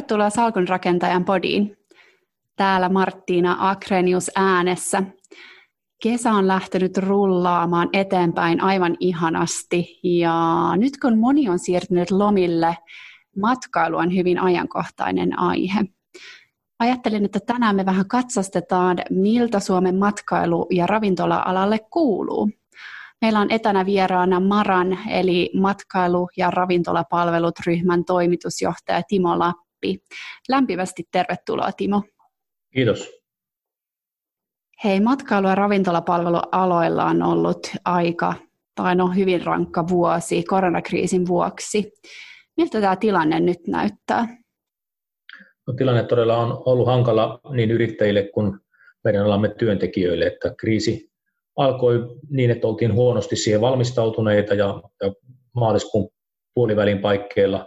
Tervetuloa Salkun rakentajan podiin. Täällä Marttiina Akrenius äänessä. Kesä on lähtenyt rullaamaan eteenpäin aivan ihanasti ja nyt kun moni on siirtynyt lomille, matkailu on hyvin ajankohtainen aihe. Ajattelin, että tänään me vähän katsastetaan, miltä Suomen matkailu- ja ravintola-alalle kuuluu. Meillä on etänä vieraana Maran, eli matkailu- ja ravintolapalvelut ryhmän toimitusjohtaja Timo Lappi. Lämpimästi tervetuloa Timo. Kiitos. Hei, matkailu- ja ravintolapalvelualoilla on ollut aika, tai no hyvin rankka vuosi koronakriisin vuoksi. Miltä tämä tilanne nyt näyttää? No, tilanne todella on ollut hankala niin yrittäjille kuin meidän alamme työntekijöille, että kriisi alkoi niin, että oltiin huonosti siihen valmistautuneita ja, ja maaliskuun puolivälin paikkeilla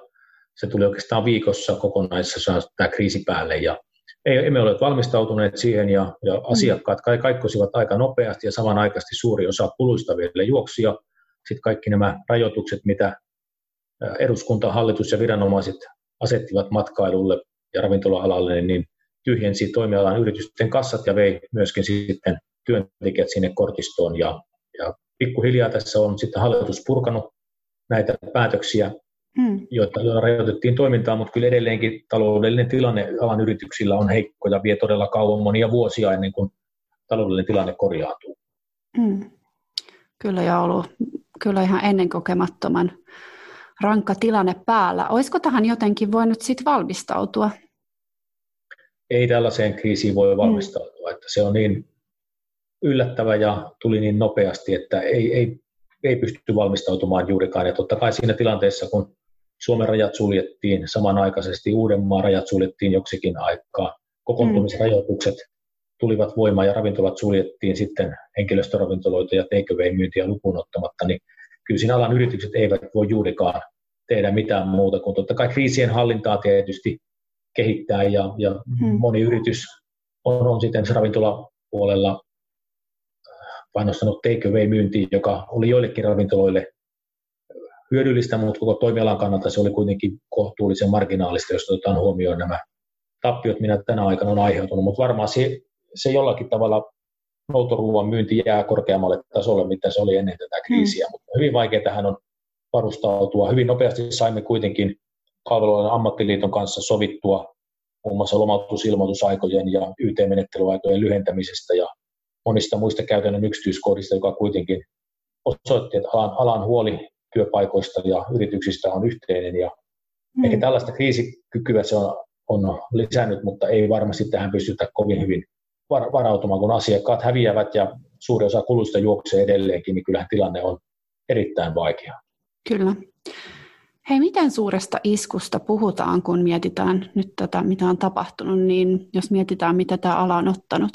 se tuli oikeastaan viikossa kokonaisessa tämä kriisi päälle ja ei, emme ole valmistautuneet siihen ja, ja mm. asiakkaat kaikkosivat aika nopeasti ja samanaikaisesti suuri osa kuluista vielä juoksi ja sitten kaikki nämä rajoitukset, mitä eduskunta, hallitus ja viranomaiset asettivat matkailulle ja ravintola-alalle, niin tyhjensi toimialan yritysten kassat ja vei myöskin sitten työntekijät sinne kortistoon ja, ja pikkuhiljaa tässä on sitten hallitus purkanut näitä päätöksiä, hmm. joita rajoitettiin toimintaa, mutta kyllä edelleenkin taloudellinen tilanne alan yrityksillä on heikko ja vie todella kauan monia vuosia ennen kuin taloudellinen tilanne korjaantuu. Hmm. Kyllä ja ollut kyllä ihan ennen kokemattoman rankka tilanne päällä. Olisiko tähän jotenkin voinut sitten valmistautua? Ei tällaiseen kriisiin voi valmistautua, hmm. että se on niin yllättävä ja tuli niin nopeasti, että ei, ei, ei pysty valmistautumaan juurikaan. Ja totta kai siinä tilanteessa, kun Suomen rajat suljettiin samanaikaisesti, Uudenmaan rajat suljettiin joksikin aikaa, kokoontumisrajoitukset tulivat voimaan ja ravintolat suljettiin sitten henkilöstöravintoloita ja takeaway-myyntiä lukuun ottamatta, niin kyllä siinä alan yritykset eivät voi juurikaan tehdä mitään muuta kuin totta kai kriisien hallintaa tietysti kehittää ja, ja hmm. moni yritys on, on sitten ravintolapuolella painostanut takeaway-myyntiin, joka oli joillekin ravintoloille hyödyllistä, mutta koko toimialan kannalta se oli kuitenkin kohtuullisen marginaalista, jos otetaan huomioon nämä tappiot, mitä tänä aikana on aiheutunut. Mutta varmaan se, se jollakin tavalla noutoruuan myynti jää korkeammalle tasolle, mitä se oli ennen tätä kriisiä. Hmm. Mutta hyvin vaikea tähän on varustautua. Hyvin nopeasti saimme kuitenkin palveluiden ammattiliiton kanssa sovittua muun muassa lomautusilmoitusaikojen ja YT-menettelyaikojen lyhentämisestä ja monista muista käytännön yksityiskohdista, joka kuitenkin osoitti, että alan, alan huoli työpaikoista ja yrityksistä on yhteinen ja mm. ehkä tällaista kriisikykyä se on, on lisännyt, mutta ei varmasti tähän pystytä kovin hyvin varautumaan, kun asiakkaat häviävät ja suuri osa kuluista juoksee edelleenkin, niin kyllähän tilanne on erittäin vaikea. Kyllä. Hei, miten suuresta iskusta puhutaan, kun mietitään nyt tätä, mitä on tapahtunut, niin jos mietitään, mitä tämä ala on ottanut?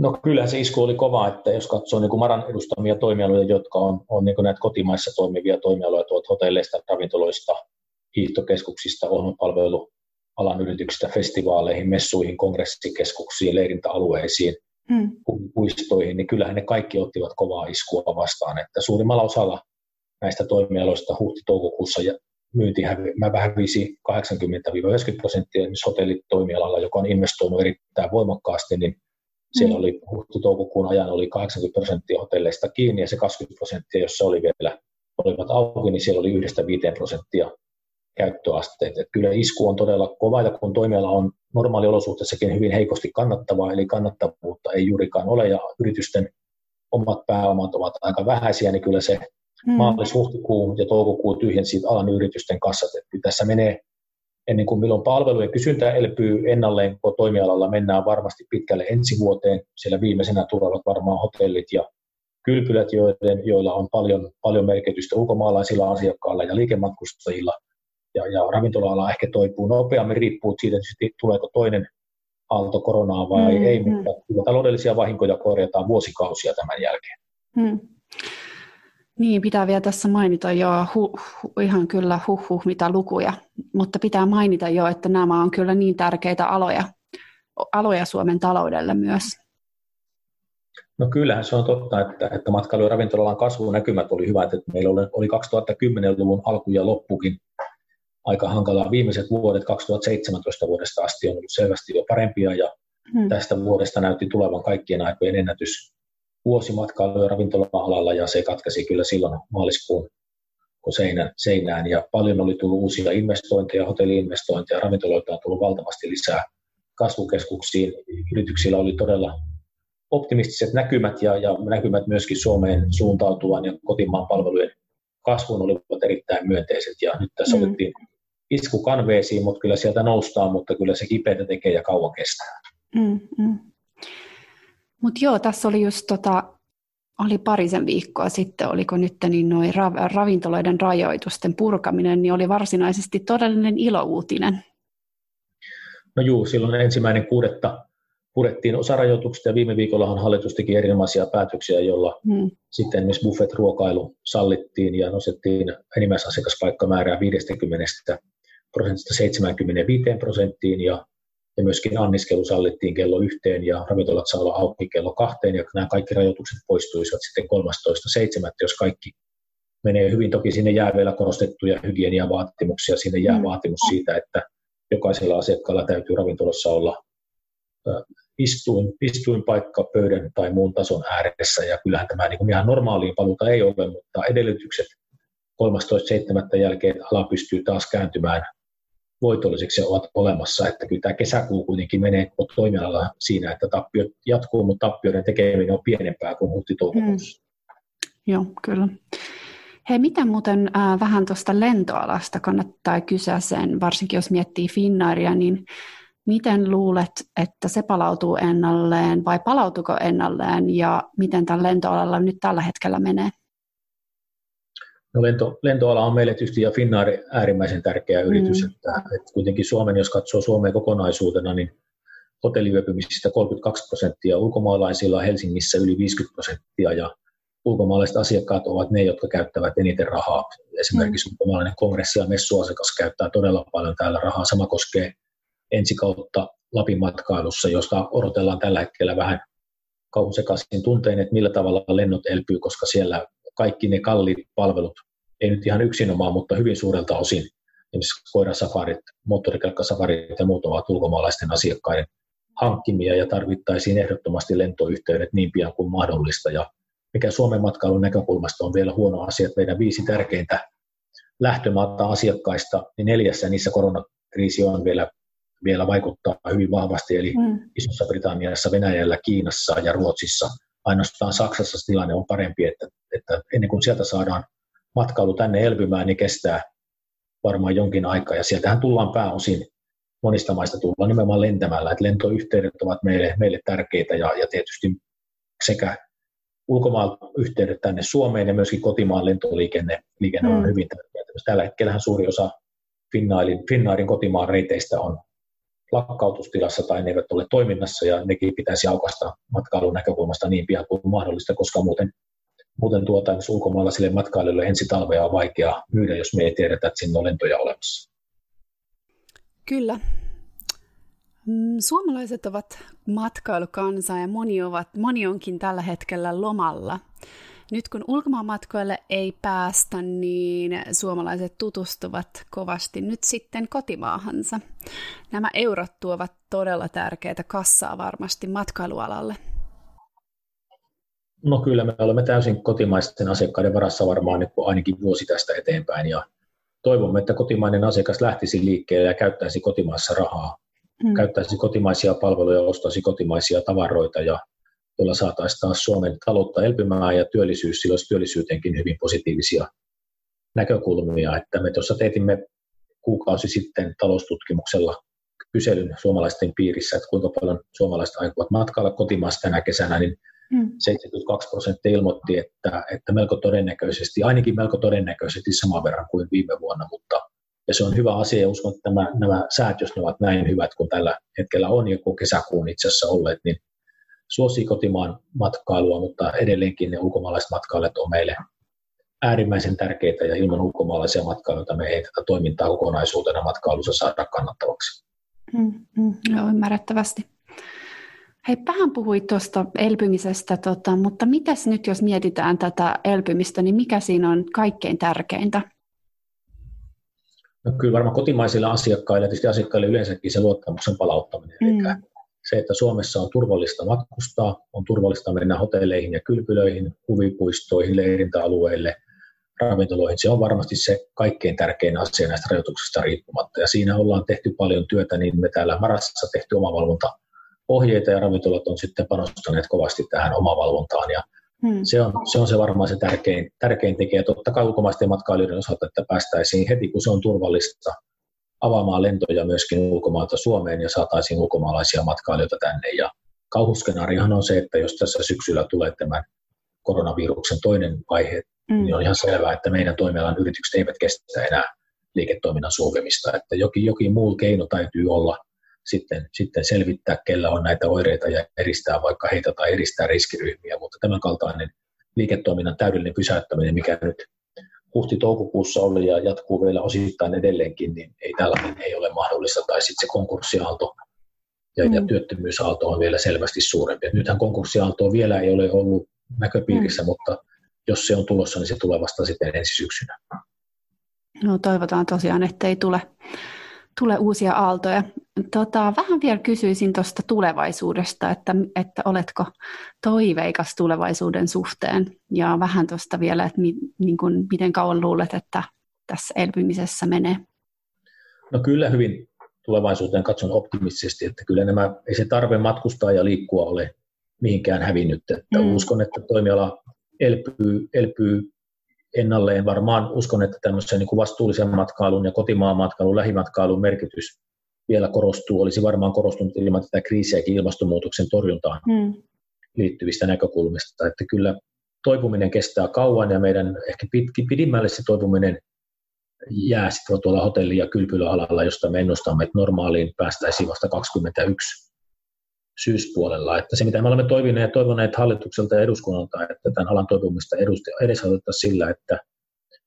No kyllä se isku oli kova, että jos katsoo niin kuin Maran edustamia toimialoja, jotka on, on niin kuin näitä kotimaissa toimivia toimialoja tuolta hotelleista, ravintoloista, hiihtokeskuksista, ohjelmapalvelualan yrityksistä, festivaaleihin, messuihin, kongressikeskuksiin, leirintäalueisiin, hmm. puistoihin, niin kyllähän ne kaikki ottivat kovaa iskua vastaan. Että suurimmalla osalla näistä toimialoista huhti-toukokuussa ja myynti hävisi 80-90 prosenttia esimerkiksi hotellitoimialalla, joka on investoinut erittäin voimakkaasti, niin siellä mm. oli huhti-toukokuun ajan oli 80 prosenttia hotelleista kiinni ja se 20 prosenttia, jos se oli vielä olivat auki, niin siellä oli yhdestä 5 prosenttia käyttöasteet. Et kyllä isku on todella kova ja kun toimiala on normaaliolosuhteissakin hyvin heikosti kannattavaa, eli kannattavuutta ei juurikaan ole ja yritysten omat pääomat ovat aika vähäisiä, niin kyllä se hmm. maalis-huhtikuun ja toukokuun tyhjensi alan yritysten kassat. Et tässä menee ennen kuin milloin palvelujen kysyntä elpyy ennalleen kun toimialalla, mennään varmasti pitkälle ensi vuoteen. Siellä viimeisenä tulevat varmaan hotellit ja kylpylät, joiden, joilla on paljon, paljon merkitystä ulkomaalaisilla asiakkailla ja liikematkustajilla. Ja, ja ravintola-ala ehkä toipuu nopeammin, riippuu siitä, että tuleeko toinen aalto koronaa vai mm, ei, mm. mutta taloudellisia vahinkoja korjataan vuosikausia tämän jälkeen. Mm. Niin, pitää vielä tässä mainita jo hu, hu, ihan kyllä huh, huh mitä lukuja, mutta pitää mainita jo, että nämä on kyllä niin tärkeitä aloja, aloja Suomen taloudelle myös. No kyllähän se on totta, että, että matkailu- ja ravintolan kasvunäkymät oli hyvät, että meillä oli, oli 2010-luvun alku ja loppukin aika hankalaa. Viimeiset vuodet 2017 vuodesta asti on ollut selvästi jo parempia ja hmm. tästä vuodesta näytti tulevan kaikkien aikojen ennätys vuosimatkailu- ja ravintola-alalla ja se katkesi kyllä silloin maaliskuun seinään, seinään ja paljon oli tullut uusia investointeja, hotelliinvestointeja, ravintoloita on tullut valtavasti lisää kasvukeskuksiin. Yrityksillä oli todella optimistiset näkymät ja, ja näkymät myöskin Suomeen suuntautuvan ja kotimaan palvelujen kasvun olivat erittäin myönteiset ja nyt tässä mm. otettiin isku kanveesiin, mutta kyllä sieltä noustaan, mutta kyllä se kipeätä tekee ja kauan kestää. Mm, mm. Mutta joo, tässä oli just tota, oli parisen viikkoa sitten, oliko nyt niin noin ravintoloiden rajoitusten purkaminen, niin oli varsinaisesti todellinen ilouutinen. No juu, silloin ensimmäinen kuudetta purettiin osa rajoituksista ja viime viikollahan hallitus teki erinomaisia päätöksiä, jolla hmm. sitten myös buffet-ruokailu sallittiin ja nostettiin enimmäisasiakaspaikkamäärää 50 prosentista 75 prosenttiin ja, ja myöskin anniskelu sallittiin kello yhteen ja ravintolat saa olla auki kello kahteen ja nämä kaikki rajoitukset poistuisivat sitten 13.7. jos kaikki menee hyvin. Toki sinne jää vielä korostettuja hygieniavaatimuksia, sinne jää hmm. vaatimus siitä, että jokaisella asiakkaalla täytyy ravintolassa olla istuin, istuinpaikka pöydän tai muun tason ääressä, ja kyllähän tämä niin kuin ihan normaaliin paluuta ei ole, mutta edellytykset 13.7. jälkeen ala pystyy taas kääntymään voitolliseksi ovat olemassa, että kyllä tämä kesäkuu kuitenkin menee toimialalla siinä, että tappiot jatkuu, mutta tappioiden tekeminen on pienempää kuin huhti-toukokuussa. Mm. Joo, kyllä. Hei, miten muuten äh, vähän tuosta lentoalasta kannattaa kysyä sen, varsinkin jos miettii Finnairia, niin Miten luulet, että se palautuu ennalleen vai palautuko ennalleen ja miten tällä lentoalalla nyt tällä hetkellä menee? No lento, lentoala on meille tietysti ja Finnair äärimmäisen tärkeä yritys. Mm. Että, että kuitenkin Suomen, jos katsoo Suomea kokonaisuutena, niin hotelliyöpymisistä 32 prosenttia, ulkomaalaisilla Helsingissä yli 50 prosenttia ja ulkomaalaiset asiakkaat ovat ne, jotka käyttävät eniten rahaa. Esimerkiksi mm. ulkomaalainen kongressi- ja messuasiakas käyttää todella paljon täällä rahaa. Sama koskee ensi kautta Lapin matkailussa, josta odotellaan tällä hetkellä vähän kauhusekaisin tuntein, että millä tavalla lennot elpyy, koska siellä kaikki ne kalliit palvelut, ei nyt ihan yksinomaan, mutta hyvin suurelta osin, esimerkiksi koirasafarit, moottorikelkkasafarit ja muut ovat ulkomaalaisten asiakkaiden hankkimia ja tarvittaisiin ehdottomasti lentoyhteydet niin pian kuin mahdollista. Ja mikä Suomen matkailun näkökulmasta on vielä huono asia, että meidän viisi tärkeintä lähtömaata asiakkaista, niin neljässä niissä koronakriisi on vielä vielä vaikuttaa hyvin vahvasti, eli mm. Isossa Britanniassa, Venäjällä, Kiinassa ja Ruotsissa. Ainoastaan Saksassa tilanne on parempi, että, että ennen kuin sieltä saadaan matkailu tänne elpymään, niin kestää varmaan jonkin aikaa, ja sieltähän tullaan pääosin monista maista tullaan nimenomaan lentämällä, että lentoyhteydet ovat meille, meille tärkeitä, ja, ja tietysti sekä ulkomaan yhteydet tänne Suomeen ja myöskin kotimaan lentoliikenne liikenne on mm. hyvin tärkeää. Tällä hetkellä suuri osa Finnairin, Finnairin kotimaan reiteistä on lakkautustilassa tai ne eivät ole toiminnassa ja nekin pitäisi aukasta matkailun näkökulmasta niin pian kuin mahdollista, koska muuten, muuten tuota, jos ulkomaalaisille matkailijoille ensi talvea on vaikea myydä, jos me ei tiedetä, että sinne on lentoja olemassa. Kyllä. Mm, suomalaiset ovat matkailukansa ja moni, ovat, moni onkin tällä hetkellä lomalla. Nyt kun ulkomaanmatkoille ei päästä, niin suomalaiset tutustuvat kovasti nyt sitten kotimaahansa. Nämä eurot tuovat todella tärkeitä kassaa varmasti matkailualalle. No kyllä, me olemme täysin kotimaisten asiakkaiden varassa varmaan nyt ainakin vuosi tästä eteenpäin ja toivomme, että kotimainen asiakas lähtisi liikkeelle ja käyttäisi kotimaassa rahaa, hmm. käyttäisi kotimaisia palveluja, ostaisi kotimaisia tavaroita ja jolla saataisiin taas Suomen taloutta elpymään ja työllisyys, sillä olisi työllisyyteenkin hyvin positiivisia näkökulmia. Että me tuossa teetimme kuukausi sitten taloustutkimuksella kyselyn suomalaisten piirissä, että kuinka paljon suomalaiset aikovat matkailla kotimaassa tänä kesänä, niin mm. 72 prosenttia ilmoitti, että, että melko todennäköisesti, ainakin melko todennäköisesti saman verran kuin viime vuonna, mutta ja se on hyvä asia ja uskon, että tämä, nämä säät, jos ne ovat näin hyvät kuin tällä hetkellä on ja kun kesäkuun itse asiassa olleet, niin suosii kotimaan matkailua, mutta edelleenkin ne ulkomaalaiset matkailijat on meille äärimmäisen tärkeitä ja ilman ulkomaalaisia matkailijoita me ei tätä toimintaa kokonaisuutena matkailussa saada kannattavaksi. Mm, mm, joo, ymmärrettävästi. Hei, vähän puhuit tuosta elpymisestä, tota, mutta mitäs nyt, jos mietitään tätä elpymistä, niin mikä siinä on kaikkein tärkeintä? No kyllä varmaan kotimaisilla asiakkailla ja tietysti asiakkaille yleensäkin se luottamuksen palauttaminen. Mm. Eli se, että Suomessa on turvallista matkustaa, on turvallista mennä hotelleihin ja kylpylöihin, huvipuistoihin, leirintäalueille, ravintoloihin, se on varmasti se kaikkein tärkein asia näistä rajoituksista riippumatta. Ja siinä ollaan tehty paljon työtä, niin me täällä Marassa tehty omavalvonta ohjeita ja ravintolat on sitten panostaneet kovasti tähän omavalvontaan ja Hmm. Se, on, se on se varmaan se tärkein, tärkein tekijä. Totta kai ulkomaisten matkailijoiden osalta, että päästäisiin heti, kun se on turvallista, avaamaan lentoja myöskin ulkomailta Suomeen ja saataisiin ulkomaalaisia matkailijoita tänne. Ja kauhuskenaarihan on se, että jos tässä syksyllä tulee tämän koronaviruksen toinen vaihe, mm. niin on ihan selvää, että meidän toimialan yritykset eivät kestä enää liiketoiminnan sulkemista. Että jokin, jokin muu keino täytyy olla sitten, sitten selvittää, kellä on näitä oireita ja eristää vaikka heitä tai eristää riskiryhmiä, mutta tämän kaltainen liiketoiminnan täydellinen pysäyttäminen, mikä nyt huhti-toukokuussa oli ja jatkuu vielä osittain edelleenkin, niin ei tällainen ei ole mahdollista. Tai sitten se konkurssiaalto ja, mm. ja työttömyysaalto on vielä selvästi suurempi. Et nythän konkurssiaaltoa vielä ei ole ollut näköpiirissä, mm. mutta jos se on tulossa, niin se tulee vasta sitten ensi syksynä. No toivotaan tosiaan, että ei tule, tule uusia aaltoja. Tota, vähän vielä kysyisin tuosta tulevaisuudesta, että, että oletko toiveikas tulevaisuuden suhteen ja vähän tuosta vielä, että mi, niin kuin, miten kauan luulet, että tässä elpymisessä menee? No kyllä hyvin tulevaisuuteen katson optimistisesti, että kyllä nämä, ei se tarve matkustaa ja liikkua ole mihinkään hävinnyt. Että mm. Uskon, että toimiala elpyy, elpyy ennalleen. Varmaan uskon, että tämmöisen niin kuin vastuullisen matkailun ja kotimaan matkailun, lähimatkailun merkitys vielä korostuu, olisi varmaan korostunut ilman tätä kriisiäkin ilmastonmuutoksen torjuntaan mm. liittyvistä näkökulmista. Että kyllä toipuminen kestää kauan ja meidän ehkä pitki, pidimmälle se toipuminen jää sitten tuolla hotelli- ja kylpyläalalla, josta me ennustamme, että normaaliin päästäisiin vasta 21 syyspuolella. Että se, mitä me olemme toivoneet, toivoneet hallitukselta ja eduskunnalta, että tämän alan toipumista edesautettaisiin sillä, että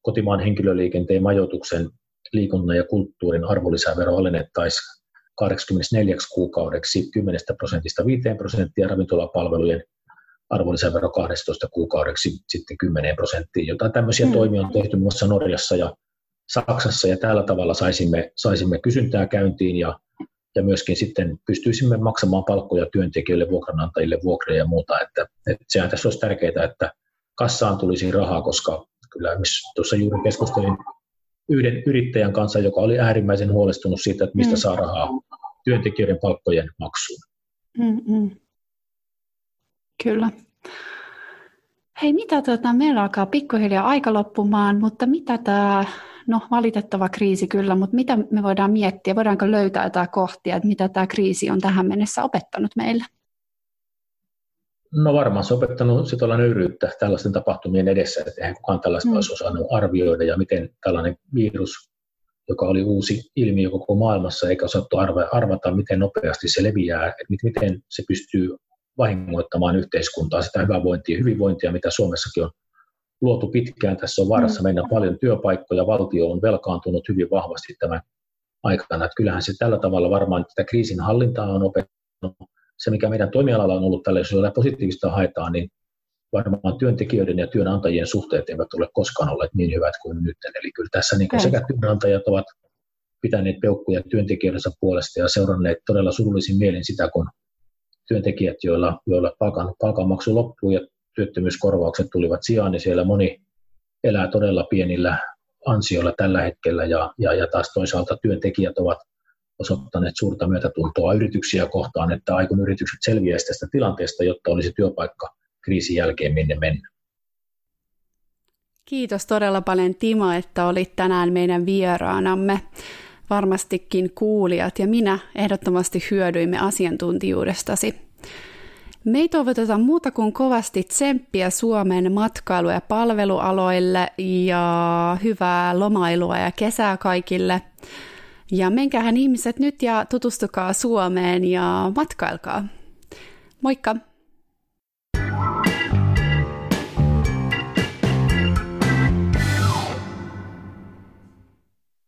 kotimaan henkilöliikenteen majoituksen liikunnan ja kulttuurin arvonlisävero alennettaisiin 84 kuukaudeksi 10 prosentista 5 prosenttia ravintolapalvelujen arvonlisävero 12 kuukaudeksi sitten 10 prosenttia. Jotain tämmöisiä mm. toimia on tehty muun muassa Norjassa ja Saksassa ja tällä tavalla saisimme, saisimme kysyntää käyntiin ja, ja myöskin sitten pystyisimme maksamaan palkkoja työntekijöille, vuokranantajille, vuokria ja muuta. Että, että sehän tässä olisi tärkeää, että kassaan tulisi rahaa, koska kyllä tuossa juuri keskustelin yhden yrittäjän kanssa, joka oli äärimmäisen huolestunut siitä, että mistä mm. saa rahaa työntekijöiden palkkojen maksuun. Mm-mm. Kyllä. Hei, mitä tuota, meillä alkaa pikkuhiljaa aika loppumaan, mutta mitä tämä, no valitettava kriisi kyllä, mutta mitä me voidaan miettiä, voidaanko löytää jotain kohtia, että mitä tämä kriisi on tähän mennessä opettanut meille? No varmaan se on opettanut sit olla nöyryyttä tällaisten tapahtumien edessä, että eihän kukaan tällaista mm. olisi osannut arvioida ja miten tällainen virus, joka oli uusi ilmiö koko maailmassa, eikä osattu arvata, miten nopeasti se leviää, että miten se pystyy vahingoittamaan yhteiskuntaa, sitä hyvinvointia, hyvinvointia, mitä Suomessakin on luotu pitkään. Tässä on vaarassa mm. mennä paljon työpaikkoja, valtio on velkaantunut hyvin vahvasti tämän aikana. Että kyllähän se tällä tavalla varmaan tätä kriisin hallintaa on opettanut se, mikä meidän toimialalla on ollut tällä, jos positiivista haetaan, niin varmaan työntekijöiden ja työnantajien suhteet eivät ole koskaan olleet niin hyvät kuin nyt. Eli kyllä tässä niin sekä työnantajat ovat pitäneet peukkuja työntekijöidensä puolesta ja seuranneet todella surullisin mielin sitä, kun työntekijät, joilla, joilla palkan, palkanmaksu loppuu ja työttömyyskorvaukset tulivat sijaan, niin siellä moni elää todella pienillä ansioilla tällä hetkellä ja, ja, ja taas toisaalta työntekijät ovat osoittaneet suurta myötätuntoa yrityksiä kohtaan, että aikon yritykset selviäisivät tästä tilanteesta, jotta olisi työpaikka kriisin jälkeen minne mennä. Kiitos todella paljon Timo, että olit tänään meidän vieraanamme. Varmastikin kuulijat ja minä ehdottomasti hyödyimme asiantuntijuudestasi. Me ei toivoteta muuta kuin kovasti tsemppiä Suomen matkailu- ja palvelualoille ja hyvää lomailua ja kesää kaikille. Ja menkäähän ihmiset nyt ja tutustukaa Suomeen ja matkailkaa. Moikka!